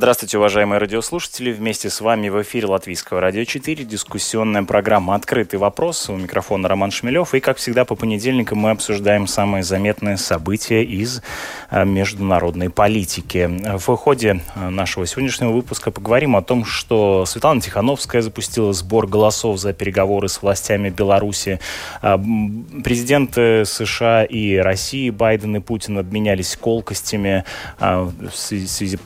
Здравствуйте, уважаемые радиослушатели. Вместе с вами в эфире Латвийского радио 4 дискуссионная программа «Открытый вопрос». У микрофона Роман Шмелев. И, как всегда, по понедельникам мы обсуждаем самые заметные события из э, международной политики. В ходе э, нашего сегодняшнего выпуска поговорим о том, что Светлана Тихановская запустила сбор голосов за переговоры с властями Беларуси. Президенты США и России Байден и Путин обменялись колкостями в связи,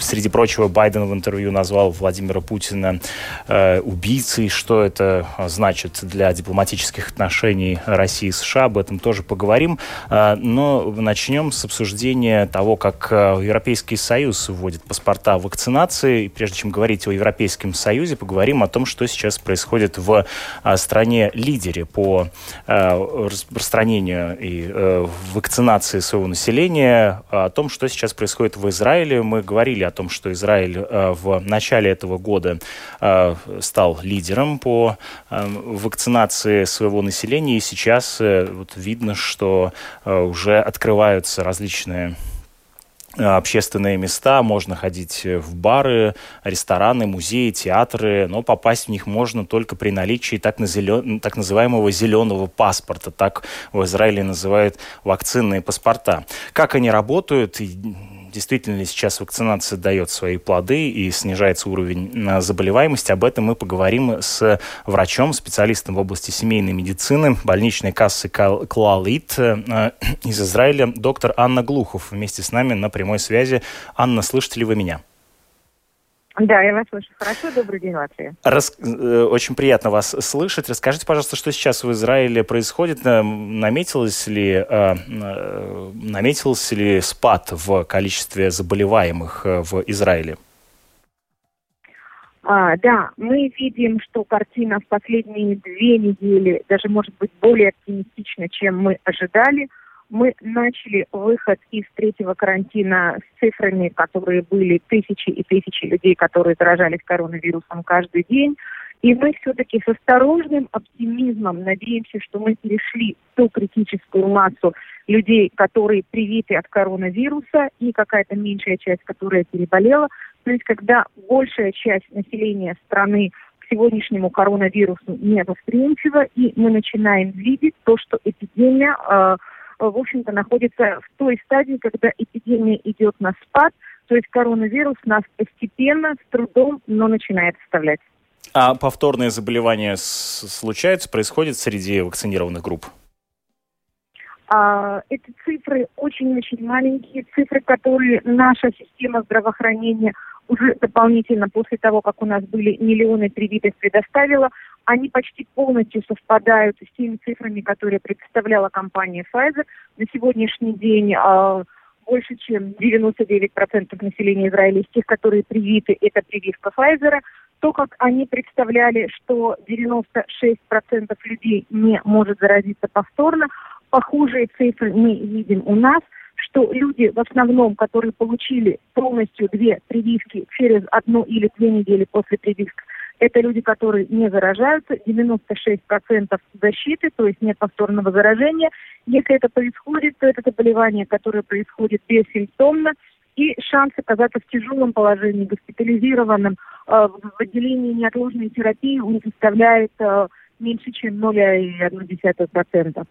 Среди прочего, Байден в интервью назвал Владимира Путина э, убийцей. Что это значит для дипломатических отношений России и США? Об этом тоже поговорим. Э, но начнем с обсуждения того, как э, Европейский Союз вводит паспорта вакцинации. И прежде чем говорить о Европейском Союзе, поговорим о том, что сейчас происходит в э, стране-лидере по э, распространению и э, вакцинации своего населения, о том, что сейчас происходит в Израиле. Мы говорили о том, что Израиль э, в начале этого года э, стал лидером по э, вакцинации своего населения, и сейчас вот видно, что уже открываются различные общественные места, можно ходить в бары, рестораны, музеи, театры, но попасть в них можно только при наличии так, на зелен... так называемого зеленого паспорта, так в Израиле называют вакцинные паспорта. Как они работают, действительно ли сейчас вакцинация дает свои плоды и снижается уровень э, заболеваемости. Об этом мы поговорим с врачом, специалистом в области семейной медицины, больничной кассы Клалит э, из Израиля, доктор Анна Глухов вместе с нами на прямой связи. Анна, слышите ли вы меня? Да, я вас слышу хорошо. Добрый день, Латвия. Рас... Э, очень приятно вас слышать. Расскажите, пожалуйста, что сейчас в Израиле происходит? Наметилось ли, э, э, наметился ли спад в количестве заболеваемых в Израиле? А, да, мы видим, что картина в последние две недели даже может быть более оптимистична, чем мы ожидали – мы начали выход из третьего карантина с цифрами, которые были тысячи и тысячи людей, которые заражались коронавирусом каждый день. И мы все-таки с осторожным оптимизмом надеемся, что мы перешли ту критическую массу людей, которые привиты от коронавируса, и какая-то меньшая часть, которая переболела. То есть, когда большая часть населения страны к сегодняшнему коронавирусу не восприимчива, и мы начинаем видеть то, что эпидемия э, в общем-то, находится в той стадии, когда эпидемия идет на спад, то есть коронавирус нас постепенно, с трудом, но начинает оставлять. А повторные заболевания случаются, происходят среди вакцинированных групп? А, эти цифры очень-очень маленькие, цифры, которые наша система здравоохранения уже дополнительно после того, как у нас были миллионы привитых предоставила, они почти полностью совпадают с теми цифрами, которые представляла компания Pfizer. На сегодняшний день э, больше чем 99% населения Израиля из тех, которые привиты, это прививка Pfizer. То, как они представляли, что 96% людей не может заразиться повторно, похожие цифры мы видим у нас, что люди в основном, которые получили полностью две прививки через одну или две недели после прививки, это люди, которые не заражаются, 96% защиты, то есть нет повторного заражения. Если это происходит, то это заболевание, которое происходит бессимптомно, и шанс оказаться в тяжелом положении, госпитализированным э, в отделении неотложной терапии он составляет э, меньше, чем 0,1%.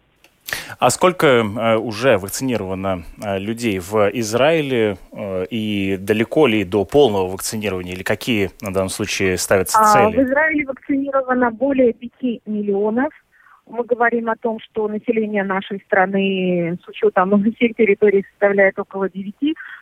А сколько э, уже вакцинировано э, людей в Израиле э, и далеко ли до полного вакцинирования или какие на данном случае ставятся а, цели? В Израиле вакцинировано более 5 миллионов. Мы говорим о том, что население нашей страны с учетом всех территорий составляет около 9.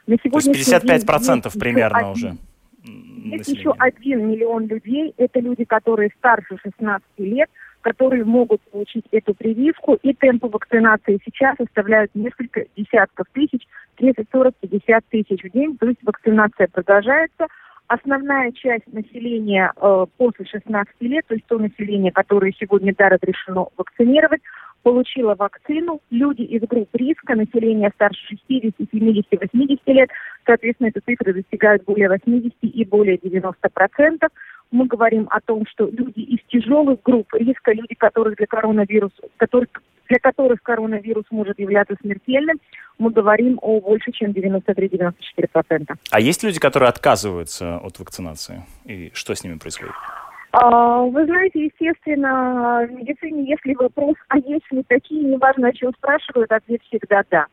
На То есть 55% процентов примерно уже. Есть еще один миллион людей. Это люди, которые старше 16 лет – которые могут получить эту прививку, и темпы вакцинации сейчас составляют несколько десятков тысяч, 30, 40, 50 тысяч в день, то есть вакцинация продолжается. Основная часть населения э, после 16 лет, то есть то население, которое сегодня да, разрешено вакцинировать, получила вакцину, люди из групп риска, население старше 60, 70, 80 лет, соответственно, эти цифры достигают более 80 и более 90 процентов. Мы говорим о том, что люди из тяжелых групп риска, люди, которые для коронавируса, которых, для которых коронавирус может являться смертельным, мы говорим о больше, чем 93-94%. А есть люди, которые отказываются от вакцинации? И что с ними происходит? А, вы знаете, естественно, в медицине, если вопрос, а есть ли такие, неважно, о чем спрашивают, ответ всегда «да».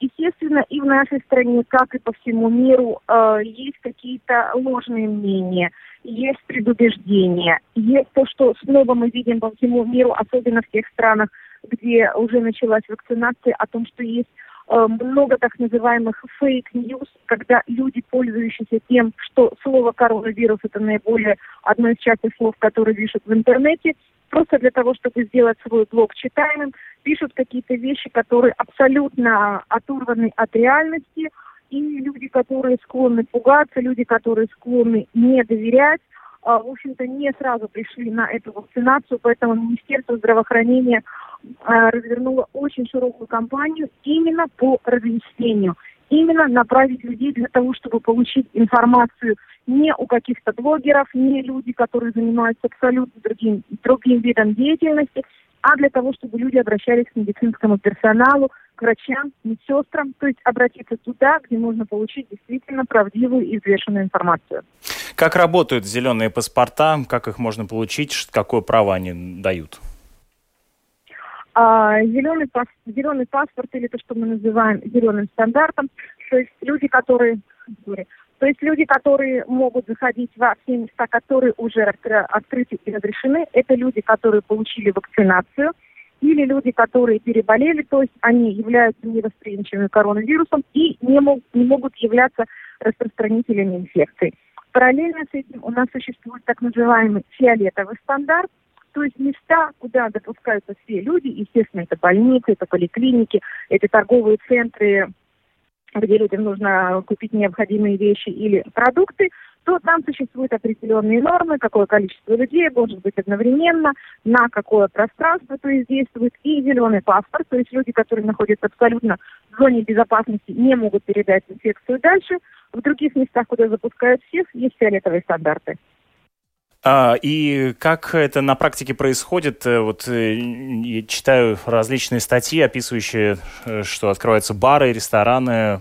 Естественно, и в нашей стране, как и по всему миру, э, есть какие-то ложные мнения, есть предубеждения, есть то, что снова мы видим по всему миру, особенно в тех странах, где уже началась вакцинация, о том, что есть Э, много так называемых fake news, когда люди, пользующиеся тем, что слово коронавирус это наиболее одно из частых слов, которые пишут в интернете, просто для того, чтобы сделать свой блог читаемым, пишут какие-то вещи, которые абсолютно оторваны от реальности, и люди, которые склонны пугаться, люди, которые склонны не доверять, а, в общем-то, не сразу пришли на эту вакцинацию, поэтому Министерство здравоохранения а, развернуло очень широкую кампанию именно по разъяснению, именно направить людей для того, чтобы получить информацию не у каких-то блогеров, не люди, которые занимаются абсолютно другим, другим видом деятельности, а для того, чтобы люди обращались к медицинскому персоналу, к врачам, медсестрам, то есть обратиться туда, где можно получить действительно правдивую и взвешенную информацию. Как работают зеленые паспорта, как их можно получить, какое право они дают? А, зеленый, зеленый паспорт или то, что мы называем зеленым стандартом, то есть люди, которые то есть люди, которые могут заходить во все места, которые уже открыты и разрешены, это люди, которые получили вакцинацию, или люди, которые переболели, то есть они являются невосприимчивыми коронавирусом и не, мог, не могут являться распространителями инфекции. Параллельно с этим у нас существует так называемый фиолетовый стандарт, то есть места, куда допускаются все люди, естественно, это больницы, это поликлиники, это торговые центры, где людям нужно купить необходимые вещи или продукты, то там существуют определенные нормы, какое количество людей может быть одновременно, на какое пространство, то есть действует и зеленый паспорт, то есть люди, которые находятся абсолютно в зоне безопасности, не могут передать инфекцию дальше. В других местах, куда запускают всех, есть фиолетовые стандарты. А, и как это на практике происходит? Э, вот э, я читаю различные статьи, описывающие, э, что открываются бары, рестораны,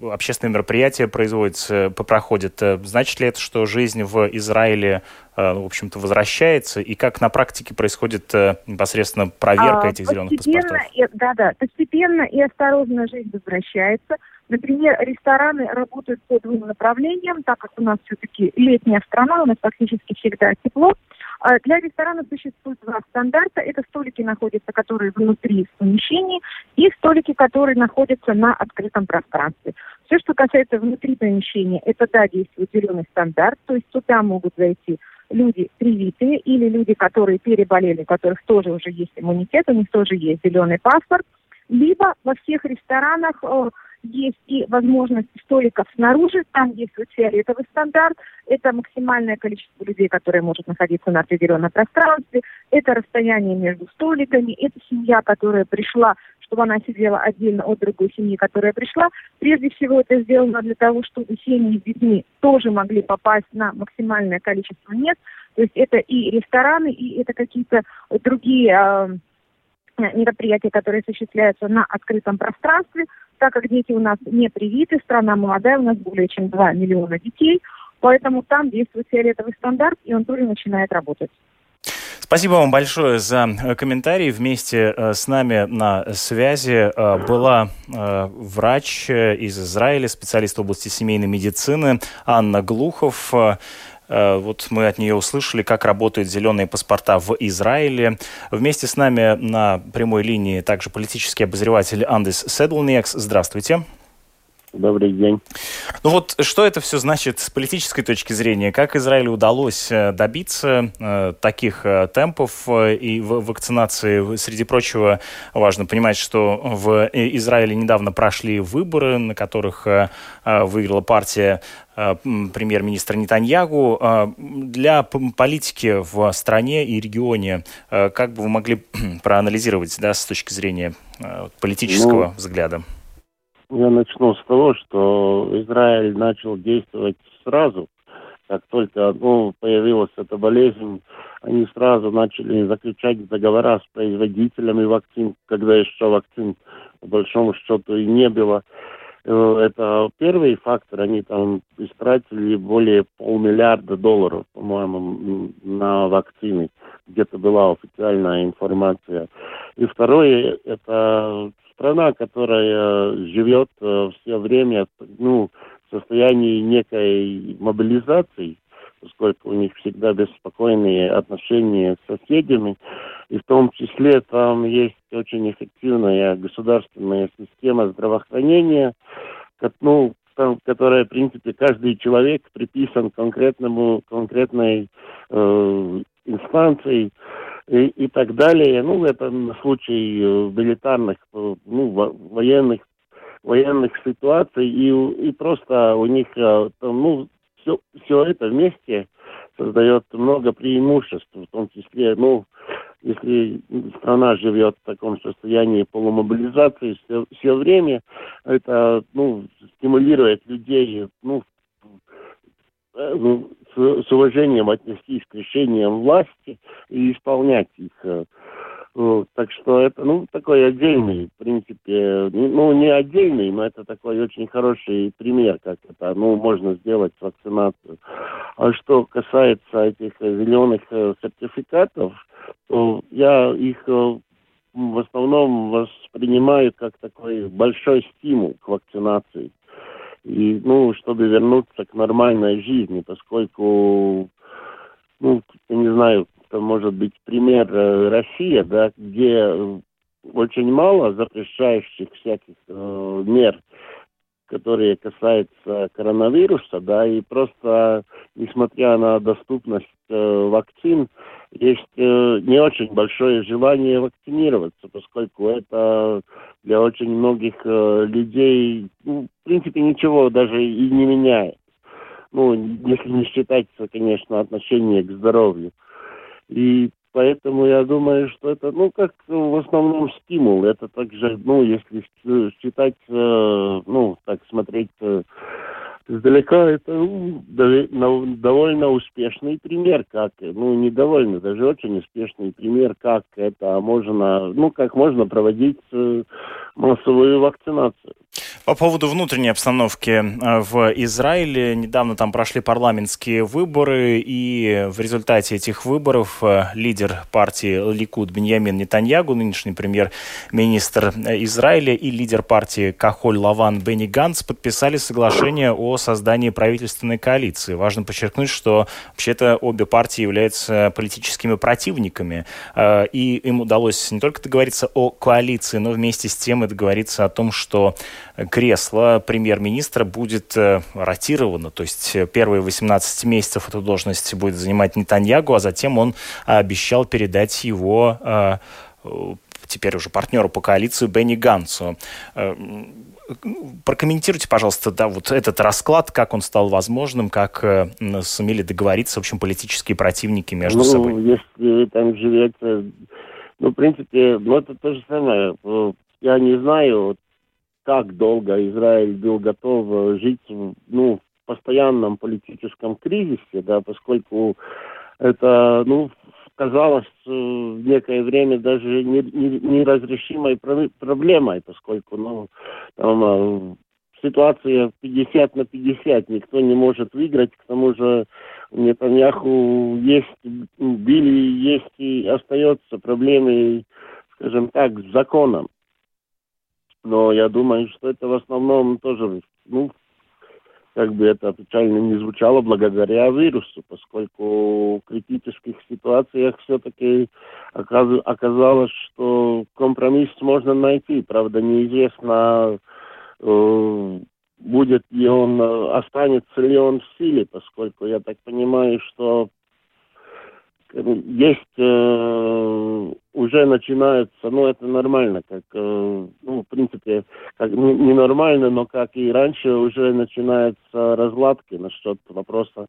общественные мероприятия производятся, проходят. Значит ли это, что жизнь в Израиле, в общем-то, возвращается? И как на практике происходит непосредственно проверка а, этих зеленых паспортов? Да-да, постепенно и осторожно жизнь возвращается – Например, рестораны работают по двум направлениям, так как у нас все-таки летняя страна, у нас фактически всегда тепло. А для ресторанов существует два стандарта. Это столики находятся, которые внутри помещений, и столики, которые находятся на открытом пространстве. Все, что касается внутри помещения, это, да, действует зеленый стандарт, то есть туда могут зайти люди привитые или люди, которые переболели, у которых тоже уже есть иммунитет, у них тоже есть зеленый паспорт. Либо во всех ресторанах э, есть и возможность столиков снаружи, там действует фиолетовый стандарт, это максимальное количество людей, которые может находиться на определенном пространстве, это расстояние между столиками, это семья, которая пришла, чтобы она сидела отдельно от другой семьи, которая пришла. Прежде всего это сделано для того, чтобы семьи с детьми тоже могли попасть на максимальное количество мест, то есть это и рестораны, и это какие-то другие а, мероприятия, которые осуществляются на открытом пространстве, так как дети у нас не привиты, страна молодая, у нас более чем 2 миллиона детей, поэтому там действует фиолетовый стандарт, и он тоже начинает работать. Спасибо вам большое за э, комментарий. Вместе э, с нами на связи э, была врач из Израиля, специалист области семейной медицины Анна Глухов. Э, вот мы от нее услышали, как работают зеленые паспорта в Израиле. Вместе с нами на прямой линии также политический обозреватель Андес Седлнекс. Здравствуйте. Добрый день. Ну вот что это все значит с политической точки зрения? Как Израилю удалось э, добиться э, таких э, темпов э, и в вакцинации? Среди прочего, важно понимать, что в Израиле недавно прошли выборы, на которых э, э выиграла партия э, премьер-министра Нетаньягу. Э, для политики в стране и регионе, как бы вы могли проанализировать да, с точки зрения политического ну, взгляда? Я начну с того, что Израиль начал действовать сразу, как только ну, появилась эта болезнь, они сразу начали заключать договора с производителями вакцин, когда еще вакцин по большому счету и не было. Э, это первый фактор. Они там истратили более полмиллиарда долларов, по-моему, на вакцины. Где-то была официальная информация. И второе, это страна, которая живет э, все время ну, в состоянии некой мобилизации, поскольку у них всегда беспокойные отношения с соседями, и в том числе там есть очень эффективная государственная система здравоохранения, ну, которая, в принципе, каждый человек приписан конкретному, конкретной э, инстанции, и, и так далее. Ну, это на случай э, милитарных, э, ну, военных, военных ситуаций, и, и просто у них, э, ну, все, все это вместе создает много преимуществ, в том числе, ну, если страна живет в таком состоянии полумобилизации все, все время, это, ну, стимулирует людей, ну, ну с, с уважением отнестись к решениям власти и исполнять их. Э, так что это, ну, такой отдельный, в принципе, ну, не отдельный, но это такой очень хороший пример, как это, ну, можно сделать вакцинацию. А что касается этих зеленых э, сертификатов, то я их э, в основном воспринимаю как такой большой стимул к вакцинации и, ну, чтобы вернуться к нормальной жизни, поскольку, ну, я не знаю, это может быть пример э, Россия, да, где очень мало запрещающих всяких э, мер, которые касаются коронавируса, да, и просто, несмотря на доступность э, вакцин, есть э, не очень большое желание вакцинироваться, поскольку это для очень многих э, людей, ну, в принципе, ничего даже и не меняет. Ну, если не считать, конечно, отношение к здоровью. И поэтому я думаю, что это, ну, как в основном стимул. Это также, ну, если считать, э, ну, так смотреть э, издалека это ну, довольно успешный пример, как, ну, не довольно, даже очень успешный пример, как это можно, ну, как можно проводить э, массовую вакцинацию. По поводу внутренней обстановки э, в Израиле. Недавно там прошли парламентские выборы, и в результате этих выборов э, лидер партии Ликуд Беньямин Нетаньягу, нынешний премьер-министр Израиля, и лидер партии Кахоль Лаван Бенни Ганс подписали соглашение о создании правительственной коалиции. Важно подчеркнуть, что вообще-то обе партии являются политическими противниками, э, и им удалось не только договориться о коалиции, но вместе с тем и договориться о том, что кресло премьер-министра будет э, ротировано, то есть э, первые 18 месяцев эту должность будет занимать Нетаньягу, а затем он обещал передать его э, теперь уже партнеру по коалиции Бенни Гансу. Прокомментируйте, пожалуйста, да, вот этот расклад, как он стал возможным, как э, сумели договориться, в общем, политические противники между ну, собой. Если там живете, ну, в принципе, ну, это то же самое. Я не знаю, как долго Израиль был готов э, жить ну, в постоянном политическом кризисе, да, поскольку это, ну, казалось э, некое время даже неразрешимой проблемой, поскольку, ну, там э, ситуация 50 на 50, никто не может выиграть, к тому же Нетаньяху есть, били, есть и остается проблемы, скажем так, с законом. Но я думаю, что это в основном тоже, ну, как бы это печально не звучало, благодаря вирусу, поскольку в критических ситуациях все-таки оказалось, что компромисс можно найти. Правда, неизвестно, э, будет ли он, останется ли он в силе, поскольку я так понимаю, что есть э, уже начинается, ну это нормально, как э, ну в принципе как не, не нормально, но как и раньше уже начинаются разладки насчет вопроса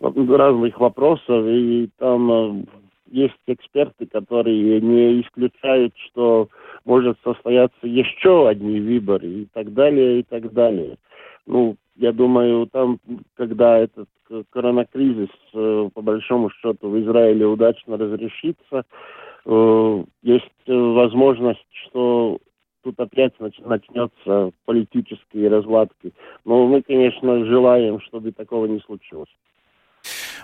разных вопросов и там э, есть эксперты, которые не исключают, что может состояться еще одни выборы и так далее, и так далее. Ну, я думаю, там, когда этот коронакризис, по большому счету, в Израиле удачно разрешится, э, есть возможность, что тут опять начнется политические разладки. Но мы, конечно, желаем, чтобы такого не случилось.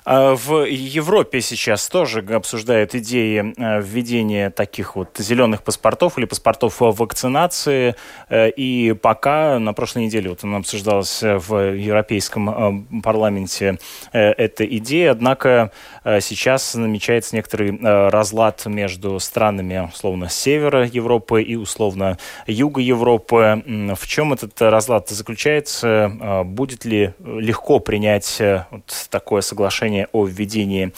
А в Европе сейчас тоже обсуждают идеи э, введения таких вот зеленых паспортов или паспортов вакцинации. Э, и пока на прошлой неделе вот она обсуждалась в Европейском э, парламенте эта идея, однако сейчас намечается некоторый разлад между странами, условно, севера Европы и, условно, юга Европы. В чем этот разлад заключается? Будет ли легко принять вот такое соглашение решение о введении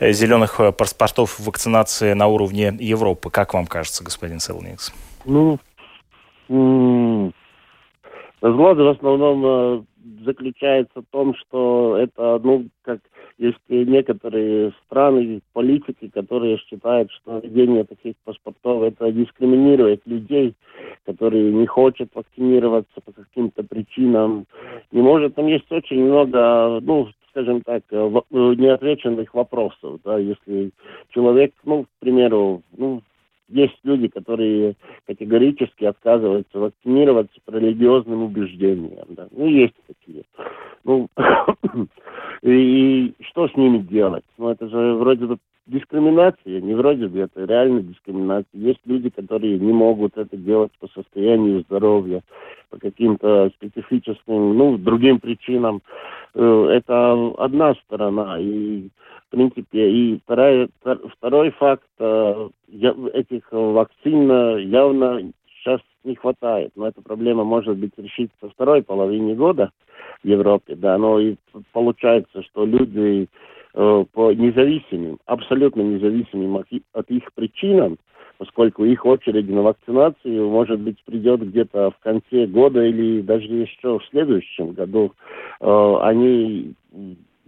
э, зеленых э, паспортов вакцинации на уровне Европы. Как вам кажется, господин Селникс? Ну, разлад в основном э, заключается в том, что это, ну, как есть некоторые страны, политики, которые считают, что введение таких паспортов это дискриминирует людей, которые не хотят вакцинироваться по каким-то причинам. Не может, там есть очень много, ну, скажем так, неотвеченных вопросов, да, если человек, ну, к примеру, ну, есть люди, которые категорически отказываются вакцинироваться по религиозным убеждениям, да, ну, есть такие. Ну, и, что с ними делать? Ну, это же вроде бы дискриминация, не вроде бы, это реально дискриминация. Есть люди, которые не могут это делать по состоянию здоровья, по каким-то специфическим, ну, другим причинам. Э, это одна сторона. И, в принципе, и вторая, второй факт, э, этих вакцин явно сейчас не хватает. Но эта проблема может быть решиться во второй половине года в Европе, да, но и получается, что люди э, по независимым, абсолютно независимым от, их причинам, поскольку их очередь на вакцинацию, может быть, придет где-то в конце года или даже еще в следующем году, э, они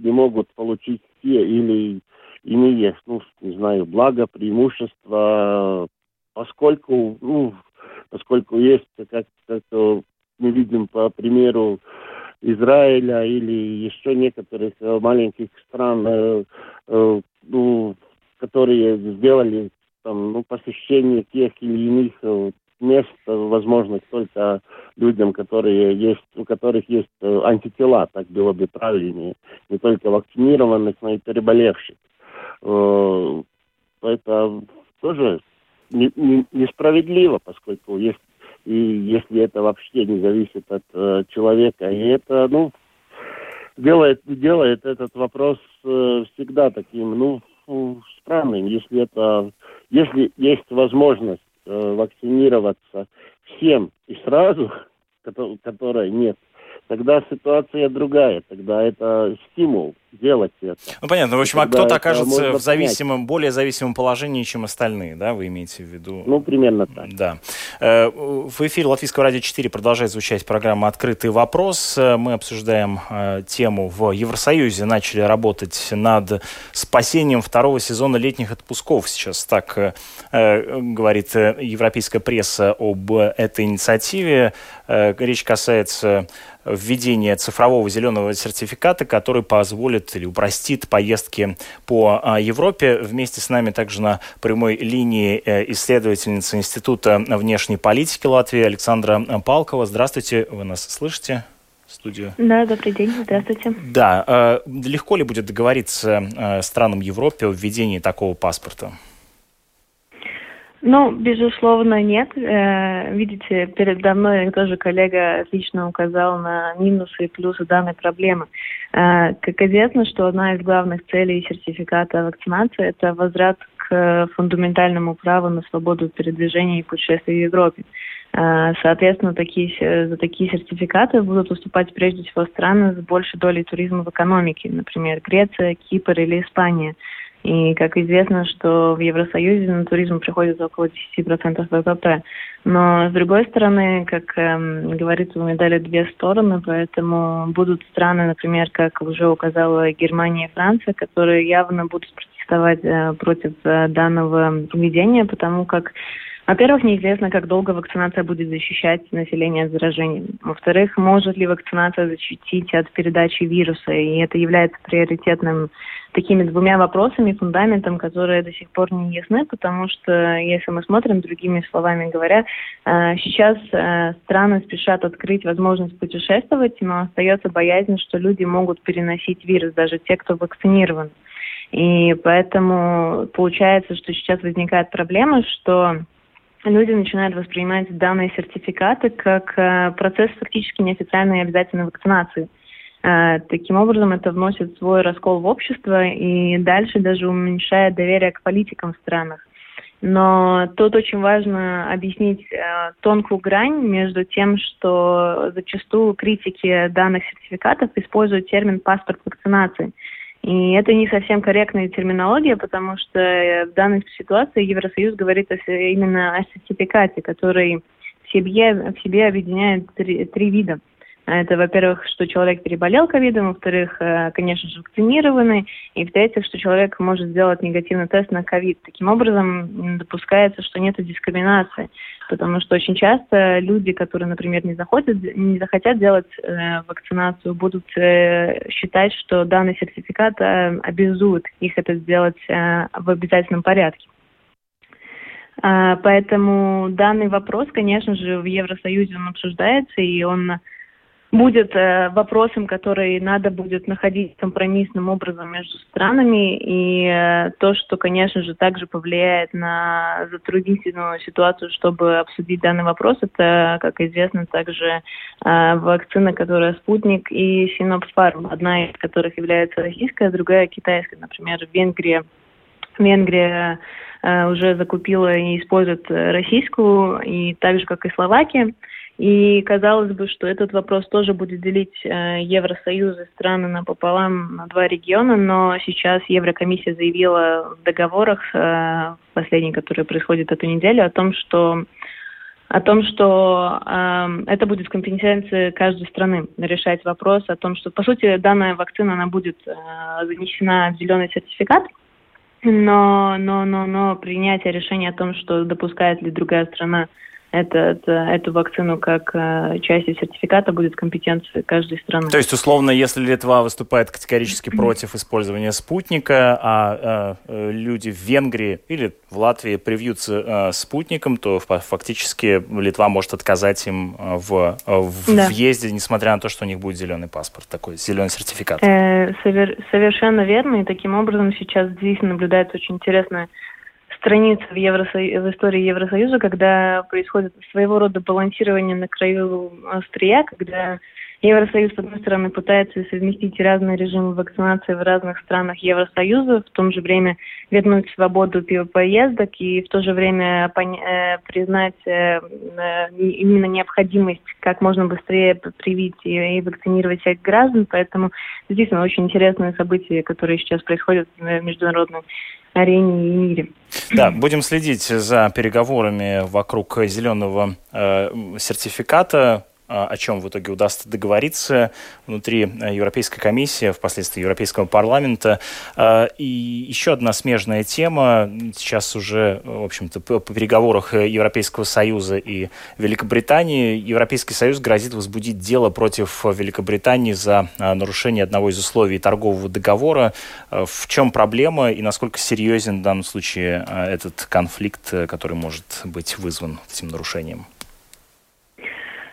не могут получить те или иные, ну, не знаю, блага, преимущества, поскольку, ну, поскольку есть, как, как мы видим по примеру Израиля или еще некоторых э, маленьких стран, э, э, ну, которые сделали там, ну, посещение тех или иных э, мест возможно только людям, которые есть, у которых есть э, антитела, так было бы правильнее, не только вакцинированных, но и переболевших. Э, это тоже не, не, несправедливо, поскольку есть и если это вообще не зависит от э, человека, и это, ну, делает делает этот вопрос всегда таким, ну, странным, если это если есть возможность вакцинироваться всем и сразу, которой нет, тогда ситуация другая, тогда это стимул делать это. Ну, понятно. В общем, а кто-то окажется в зависимом, понять. более зависимом положении, чем остальные, да, вы имеете в виду? Ну, примерно так. Да. Э, в эфире Латвийского радио 4 продолжает звучать программа «Открытый вопрос». Мы обсуждаем э, тему в Евросоюзе. Начали работать над спасением второго сезона летних отпусков. Сейчас так э, говорит европейская пресса об этой инициативе. Речь касается введения цифрового зеленого сертификата, который позволит или упростит поездки по а, Европе. Вместе с нами также на прямой линии э, исследовательница Института внешней политики Латвии Александра Палкова. Здравствуйте, вы нас слышите? студию. Да, добрый день, здравствуйте. Да, э, легко ли будет договориться э, странам Европы о введении такого паспорта? Ну, безусловно, нет. Видите, передо мной тоже коллега отлично указал на минусы и плюсы данной проблемы. Э, как известно, что одна из главных целей сертификата вакцинации – это возврат к фундаментальному праву на свободу передвижения и путешествий в Европе. Соответственно, такие, за такие сертификаты будут выступать прежде всего страны с большей долей туризма в экономике, например, Греция, Кипр или Испания – и, как известно, что в Евросоюзе на туризм приходится около 10% ВВП. Но, с другой стороны, как эм, говорится, у медали две стороны, поэтому будут страны, например, как уже указала Германия и Франция, которые явно будут протестовать э, против э, данного введения, потому как во-первых, неизвестно, как долго вакцинация будет защищать население от заражения. Во-вторых, может ли вакцинация защитить от передачи вируса, и это является приоритетным такими двумя вопросами, фундаментом, которые до сих пор не ясны, потому что, если мы смотрим, другими словами говоря, э, сейчас э, страны спешат открыть возможность путешествовать, но остается боязнь, что люди могут переносить вирус, даже те, кто вакцинирован. И поэтому получается, что сейчас возникает проблема, что люди начинают воспринимать данные сертификаты как э, процесс фактически неофициальной и обязательной вакцинации. Э, таким образом, это вносит свой раскол в общество и дальше даже уменьшает доверие к политикам в странах. Но тут очень важно объяснить э, тонкую грань между тем, что зачастую критики данных сертификатов используют термин «паспорт вакцинации». И это не совсем корректная терминология, потому что в данной ситуации Евросоюз говорит именно о сертификате, который в себе, в себе объединяет три, три вида. Это, во-первых, что человек переболел ковидом, во-вторых, э, конечно же, вакцинированный, и в-третьих, что человек может сделать негативный тест на ковид. Таким образом, допускается, что нет дискриминации, потому что очень часто люди, которые, например, не, заходят, не захотят делать э, вакцинацию, будут э, считать, что данный сертификат э, обязует их это сделать э, в обязательном порядке. А, поэтому данный вопрос, конечно же, в Евросоюзе он обсуждается, и он будет э, вопросом, который надо будет находить компромиссным образом между странами, и э, то, что, конечно же, также повлияет на затруднительную ситуацию, чтобы обсудить данный вопрос, это, как известно, также э, вакцина, которая «Спутник» и «Синопфарм», одна из которых является российская, другая китайская. Например, Венгрия, Венгрия э, уже закупила и использует российскую, и так же, как и Словакия. И казалось бы, что этот вопрос тоже будет делить э, Евросоюз и страны напополам на два региона, но сейчас Еврокомиссия заявила в договорах, э, последний, который происходит эту неделю, о том, что о том, что э, это будет в компетенции каждой страны решать вопрос о том, что, по сути, данная вакцина, она будет э, занесена в зеленый сертификат, но, но, но, но принятие решения о том, что допускает ли другая страна это, это, эту вакцину как э, часть сертификата будет компетенция каждой страны. То есть, условно, если Литва выступает категорически против использования спутника, а э, люди в Венгрии или в Латвии привьются э, спутником, то фактически Литва может отказать им в, в да. въезде, несмотря на то, что у них будет зеленый паспорт, такой зеленый сертификат. Э, совер, совершенно верно, и таким образом сейчас здесь наблюдается очень интересная страница в, Евросо... в истории Евросоюза, когда происходит своего рода балансирование на краю острия, когда Евросоюз, с одной стороны, пытается совместить разные режимы вакцинации в разных странах Евросоюза, в то же время вернуть свободу поездок и в то же время э, признать э, именно необходимость как можно быстрее привить и вакцинировать всех граждан. Поэтому действительно очень интересные события, которые сейчас происходят в международном арене и мире. Да, будем следить за переговорами вокруг зеленого э, сертификата о чем в итоге удастся договориться внутри э, Европейской комиссии, впоследствии Европейского парламента. А, и еще одна смежная тема. Сейчас уже, в общем-то, по переговорах Европейского Союза и Великобритании Европейский Союз грозит возбудить дело против Великобритании за а, нарушение одного из условий торгового договора. В чем проблема и насколько серьезен в данном случае этот конфликт, который может быть вызван этим нарушением?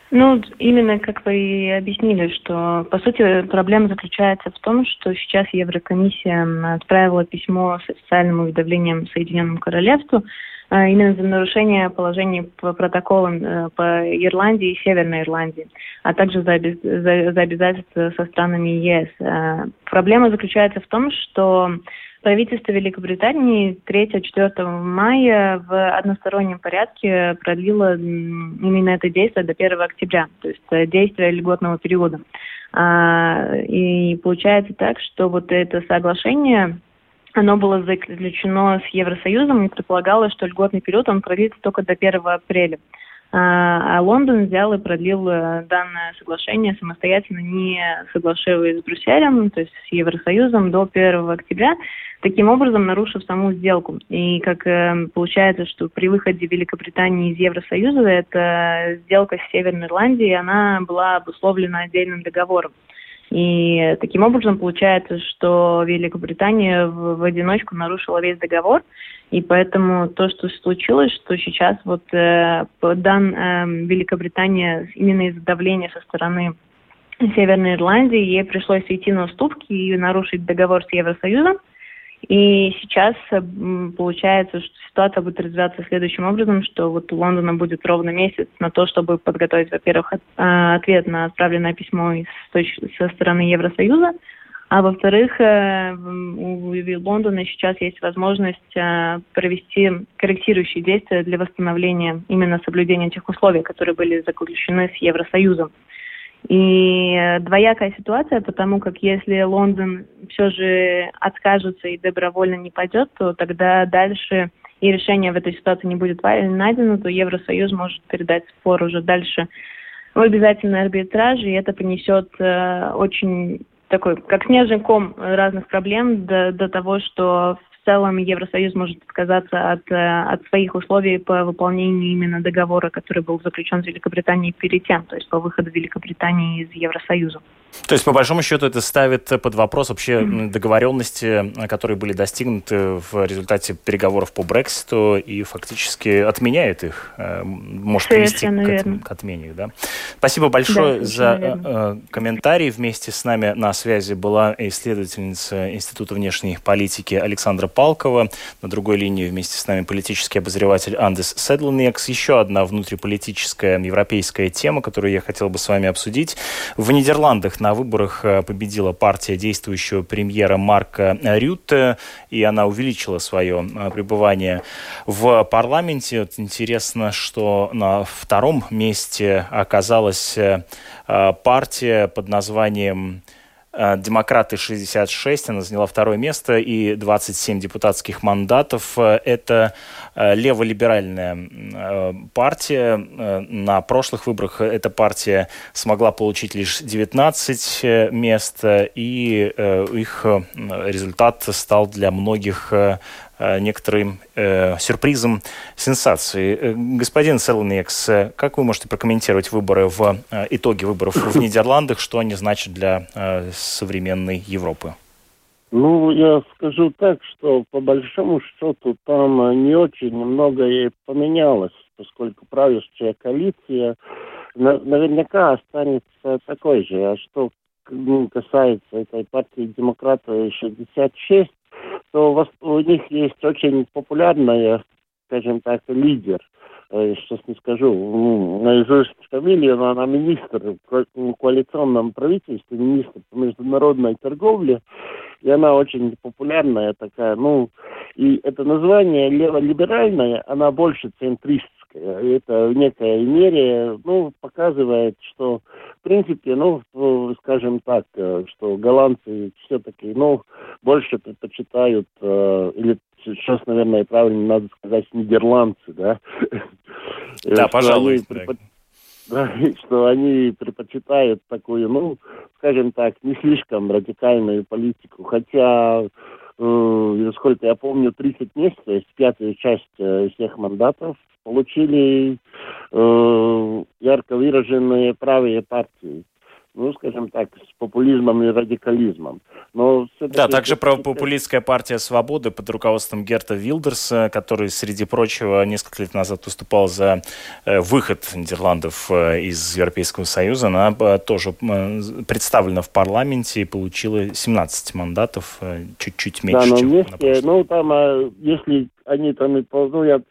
Ну, именно как вы и объяснили, что, по сути, проблема заключается в том, что сейчас Еврокомиссия отправила письмо с официальным уведомлением Соединенному Королевству а, именно за нарушение положений по протоколам э, по Ирландии и Северной Ирландии, а также за, за, за обязательства со странами ЕС. А, проблема заключается в том, что правительство Великобритании 3-4 мая в одностороннем порядке продлило именно это действие до 1 октября, то есть э, действие льготного периода. А, и получается так, что вот это соглашение оно было заключено с Евросоюзом и предполагалось, что льготный период он продлится только до 1 апреля. А, а Лондон взял и продлил э, данное соглашение самостоятельно, не соглашиваясь с Брюсселем, то есть с Евросоюзом, до 1 октября, таким образом нарушив саму сделку. И как э, получается, что при выходе Великобритании из Евросоюза эта сделка с Северной Ирландией, она была обусловлена отдельным договором. И таким образом получается, что Великобритания в, в одиночку нарушила весь договор, и поэтому то, что случилось, что сейчас вот э, дан э, Великобритания именно из-за давления со стороны Северной Ирландии, ей пришлось идти на уступки и нарушить договор с Евросоюзом, и сейчас получается, что ситуация будет развиваться следующим образом, что вот у Лондона будет ровно месяц на то, чтобы подготовить, во-первых, а, ответ на отправленное письмо со стороны Евросоюза, а во-вторых, э, у Лондона сейчас есть возможность э, провести корректирующие действия для восстановления именно соблюдения тех условий, которые были заключены с Евросоюзом. И э, двоякая ситуация, потому как если Лондон все же откажется и добровольно не пойдет, то тогда дальше и решение в этой ситуации не будет найдено, то Евросоюз может передать спор уже дальше в обязательный арбитраж, и это принесет э, очень такой, как снежный ком разных проблем до, до того, что целом Евросоюз может отказаться от, э, от своих условий по выполнению именно договора, который был заключен с Великобританией перед тем, то есть по выходу Великобритании из Евросоюза. То есть, по большому счету, это ставит под вопрос вообще договоренности, которые были достигнуты в результате переговоров по Брекситу, и фактически отменяет их, э, может привести к, к отмене. Да? Спасибо большое да, за верно. Э, комментарий. Вместе с нами на связи была исследовательница Института внешней политики Александра Палкова. На другой линии вместе с нами политический обозреватель Андес Седлнекс. Еще одна внутриполитическая европейская тема, которую я хотел бы с вами обсудить. В Нидерландах на выборах э, победила партия действующего премьера Марка Рютте, и она увеличила свое э, пребывание в парламенте. Вот интересно, что на втором месте оказалась э, партия под названием демократы 66, она заняла второе место и 27 депутатских мандатов. Э, это э, леволиберальная партия. На прошлых выборах эта партия смогла получить лишь 19 мест, и их результат стал для многих Э, некоторым э, сюрпризом, сенсацией. Э, господин Селнекс, как вы можете прокомментировать выборы в э, итоги выборов в Нидерландах, что они значат для э, современной Европы? Ну, я скажу так, что по большому счету там не очень многое поменялось, поскольку правящая коалиция наверняка останется такой же. А что касается этой партии демократов 66, то у них есть очень популярная, скажем так, лидер. Э, сейчас не скажу, ну, наизусть фамилию, но она министр в коалиционном правительстве, министр по международной торговле, и она очень популярная такая, ну, и это название леволиберальное, она больше центристская. И это в некой мере, ну, показывает, что, в принципе, ну, скажем так, э, что голландцы все-таки, ну, больше предпочитают, э, или сейчас, наверное, правильно надо сказать, нидерландцы, да? Да, пожалуй. Да, что они предпочитают такую, ну, скажем так, не слишком радикальную политику. Хотя, э, насколько я помню, 30 месяцев, то есть пятая часть э, всех мандатов получили э, ярко выраженные правые партии ну, скажем так, с популизмом и радикализмом. Но да, также правопопулистская партия «Свободы» под руководством Герта Вилдерса, который, среди прочего, несколько лет назад выступал за э, выход Нидерландов э, из Европейского Союза, она э, тоже представлена в парламенте и получила 17 мандатов, чуть-чуть меньше, да, но чем вместе, Ну, там, а, если они там, ну, я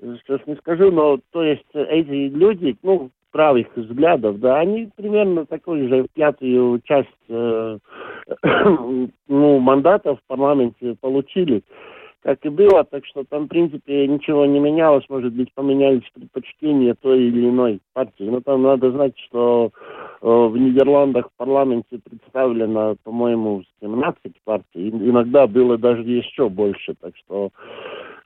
сейчас не скажу, но, то есть, эти люди, ну, правых взглядов, да, они примерно такой же пятую часть э, ну, мандатов в парламенте получили, как и было, так что там, в принципе, ничего не менялось, может быть, поменялись предпочтения той или иной партии, но там надо знать, что э, в Нидерландах в парламенте представлено, по-моему, 17 партий, иногда было даже еще больше, так что,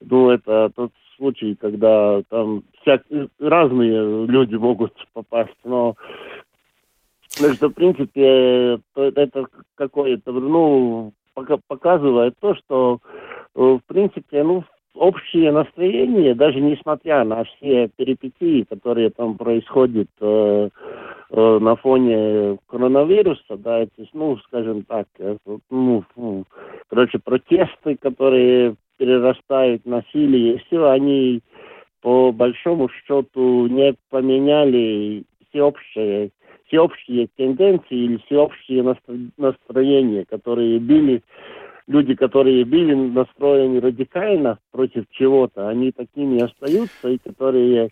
ну, это тот случай, когда там всяк... разные люди могут попасть, но так что, в принципе, это какое-то, ну, показывает то, что, э, в принципе, ну, общее настроение, даже несмотря на все перипетии, которые там происходят э, э, на фоне коронавируса, да, это, ну, скажем так, ну, короче, протесты, которые перерастают в насилие, все они по большому счету не поменяли всеобщее, всеобщие тенденции или всеобщие настроения, которые были, люди, которые были настроены радикально против чего-то, они такими остаются, и которые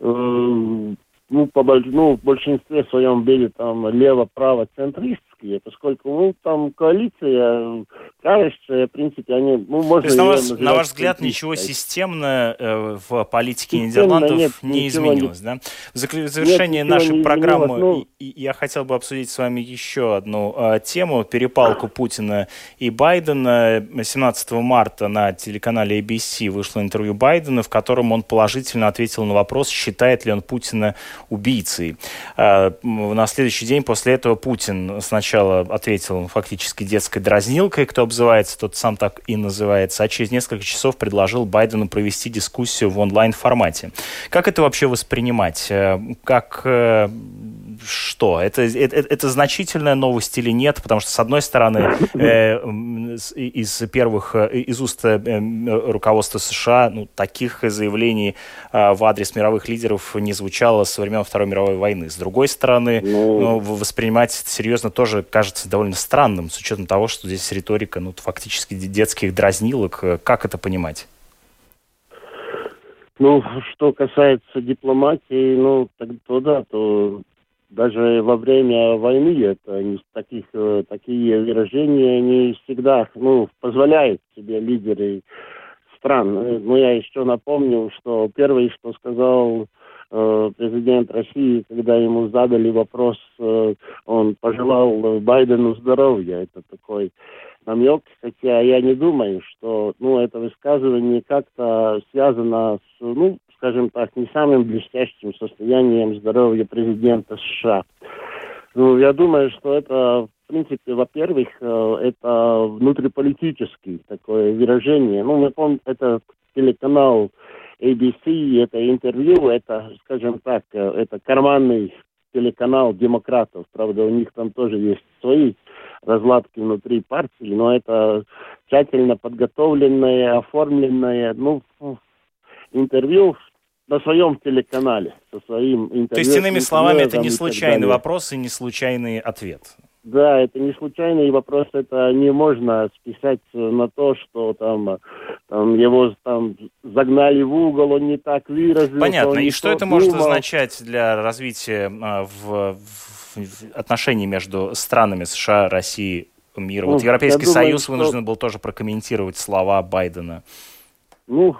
э, ну, по, ну, в большинстве своем были там лево-право-центристские, поскольку, ну, там коалиция, кажется, в принципе, они, ну, можно... То есть, на, вас, на ваш взгляд, ничего системно э, в политике системно Нидерландов нет, не изменилось, не... да? В завершение нет, нашей программы ну... я хотел бы обсудить с вами еще одну э, тему, перепалку Путина и Байдена. 17 марта на телеканале ABC вышло интервью Байдена, в котором он положительно ответил на вопрос, считает ли он Путина убийцей. А, на следующий день после этого Путин сначала ответил фактически детской дразнилкой, кто обзывается, тот сам так и называется, а через несколько часов предложил Байдену провести дискуссию в онлайн-формате. Как это вообще воспринимать? Э, как э, что? Это, это, это значительная новость или нет? Потому что, с одной стороны, э, из первых, э, из уст э, руководства США ну, таких заявлений э, в адрес мировых лидеров не звучало со времен Второй мировой войны. С другой стороны, ну, ну, воспринимать это серьезно тоже кажется довольно странным, с учетом того, что здесь риторика ну, фактически детских дразнилок. Как это понимать? Ну, что касается дипломатии, ну, так, то да, то даже во время войны это не таких, э, такие выражения не всегда ну, позволяют себе лидеры стран. Э, но я еще напомню, что первое, что сказал э, президент России, когда ему задали вопрос, э, он пожелал Байдену здоровья. Это такой намек, хотя я не думаю, что ну, это высказывание как-то связано с, ну, скажем так, не самым блестящим состоянием здоровья президента США. Ну, я думаю, что это, в принципе, во-первых, э, это внутриполитический такое выражение. Ну, мы помним, это телеканал ABC, это интервью, это, скажем так, э, это карманный телеканал демократов. Правда, у них там тоже есть свои разладки внутри партии, но это тщательно подготовленное, оформленное, ну, интервью на своем телеканале со своим интервью. То есть, иными словами, это не случайный вопрос и не случайный ответ. Да, это не случайный вопрос, это не можно списать на то, что там, там его там загнали в угол, он не так выразился. Понятно. И что это думал. может означать для развития в, в, в отношений между странами США, России, мира? Ну, вот Европейский Союз думаю, вынужден что... был тоже прокомментировать слова Байдена. Ну,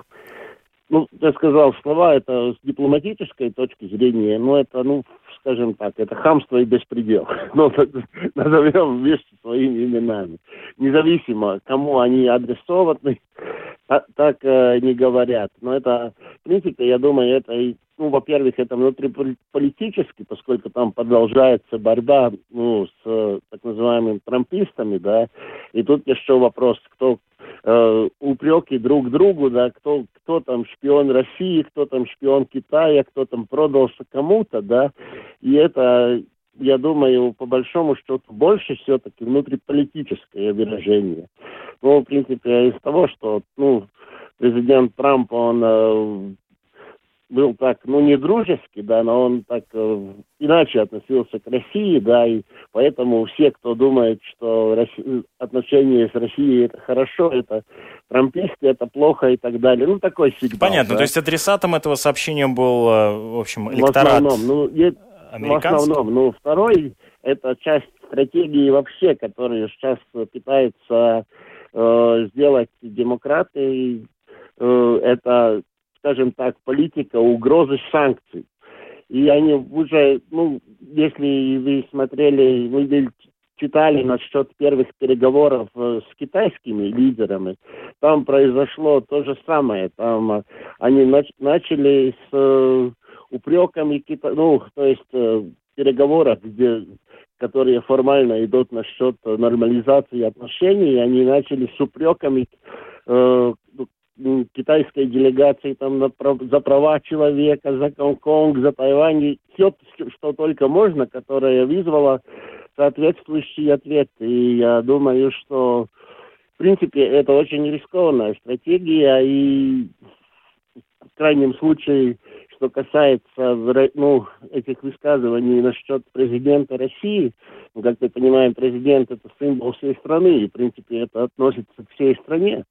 ну, я сказал, слова это с дипломатической точки зрения, но это, ну, скажем так, это хамство и беспредел. Ну, назовем вещи своими именами. Независимо, кому они адресованы, так э, не говорят. Но это, в принципе, я думаю, это, ну, во-первых, это внутриполитически, поскольку там продолжается борьба, ну, с так называемыми трампистами, да, и тут еще вопрос, кто э, упреки друг другу, да, кто, кто там шпион России, кто там шпион Китая, кто там продался кому-то, да, и это, я думаю, по большому счету больше все-таки внутриполитическое выражение. Ну, в принципе, из того, что, ну, президент Трамп, он э, был так, ну, не дружеский, да, но он так э, иначе относился к России, да, и Поэтому все, кто думает, что Россия, отношения с Россией это хорошо, это трамписты, это плохо и так далее. Ну, такой сигнал. Понятно, да? то есть адресатом этого сообщения был, э, в общем, электорат В основном, ну, в основном, ну, второй, это часть стратегии вообще, которую сейчас пытаются э, сделать демократы, э, это, скажем так, политика угрозы санкций. И они уже, ну, если вы смотрели, вы читали насчет первых переговоров э, с китайскими лидерами, там произошло то же самое. Там э, они нач- начали с э, упреками, Кита... ну, то есть э, переговоров, где которые формально идут насчет нормализации отношений, они начали с упреками э, китайской делегации там на, за права человека, за Гонконг, за Тайвань, все, что только можно, которое вызвало соответствующий ответ. И я думаю, что в принципе это очень рискованная стратегия, и в крайнем случае что касается ну, этих высказываний насчет президента России, ну, как мы понимаем, президент это символ всей страны, и, в принципе, это относится к всей стране,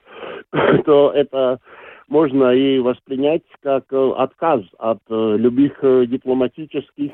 то это можно и воспринять как э, отказ от э, любых э, дипломатических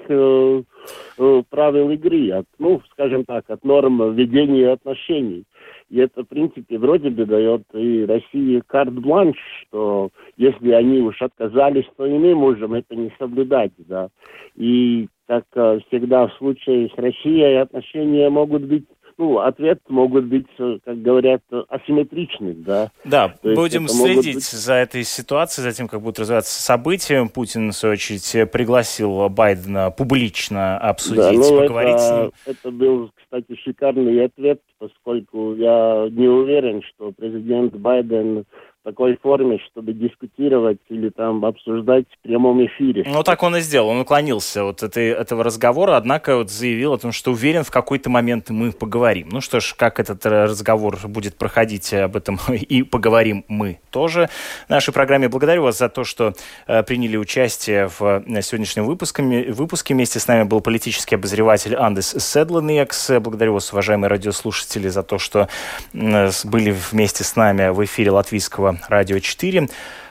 правил игры, от, ну, скажем так, от норм ведения отношений. И это, в принципе, вроде бы дает и России карт-бланш, что если они уж отказались, то и мы можем это не соблюдать, да. И, как всегда в случае с Россией, отношения могут быть ну, ответ могут быть, э, как говорят, асимметричны, да. Да, То будем следить быть... за этой ситуацией, за тем, как будут развиваться события. Путин, в свою очередь, пригласил Байдена публично обсудить, да, ну, поговорить это, с ним. Это был, кстати, шикарный ответ, поскольку я не уверен, что президент Байден такой форме, чтобы дискутировать или там обсуждать в прямом эфире. Ну, так он и сделал. Он уклонился от этой, этого разговора, однако вот заявил о том, что уверен, в какой-то момент мы поговорим. Ну что ж, как этот разговор будет проходить, об этом и поговорим мы тоже в нашей программе. Благодарю вас за то, что э, приняли участие в э, сегодняшнем выпуске. выпуске. Вместе с нами был политический обозреватель Андес Седланекс. Благодарю вас, уважаемые радиослушатели, за то, что э, были вместе с нами в эфире латвийского Радио 4.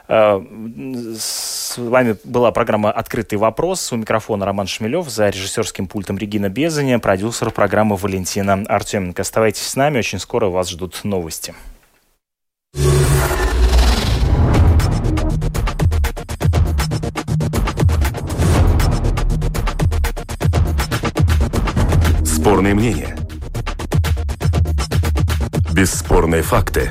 Э, с вами была программа «Открытый вопрос». У микрофона Роман Шмелев, за режиссерским пультом Регина Безаня, продюсер программы Валентина Артеменко. Оставайтесь с нами, очень скоро вас ждут новости. Спорные мнения. Бесспорные факты.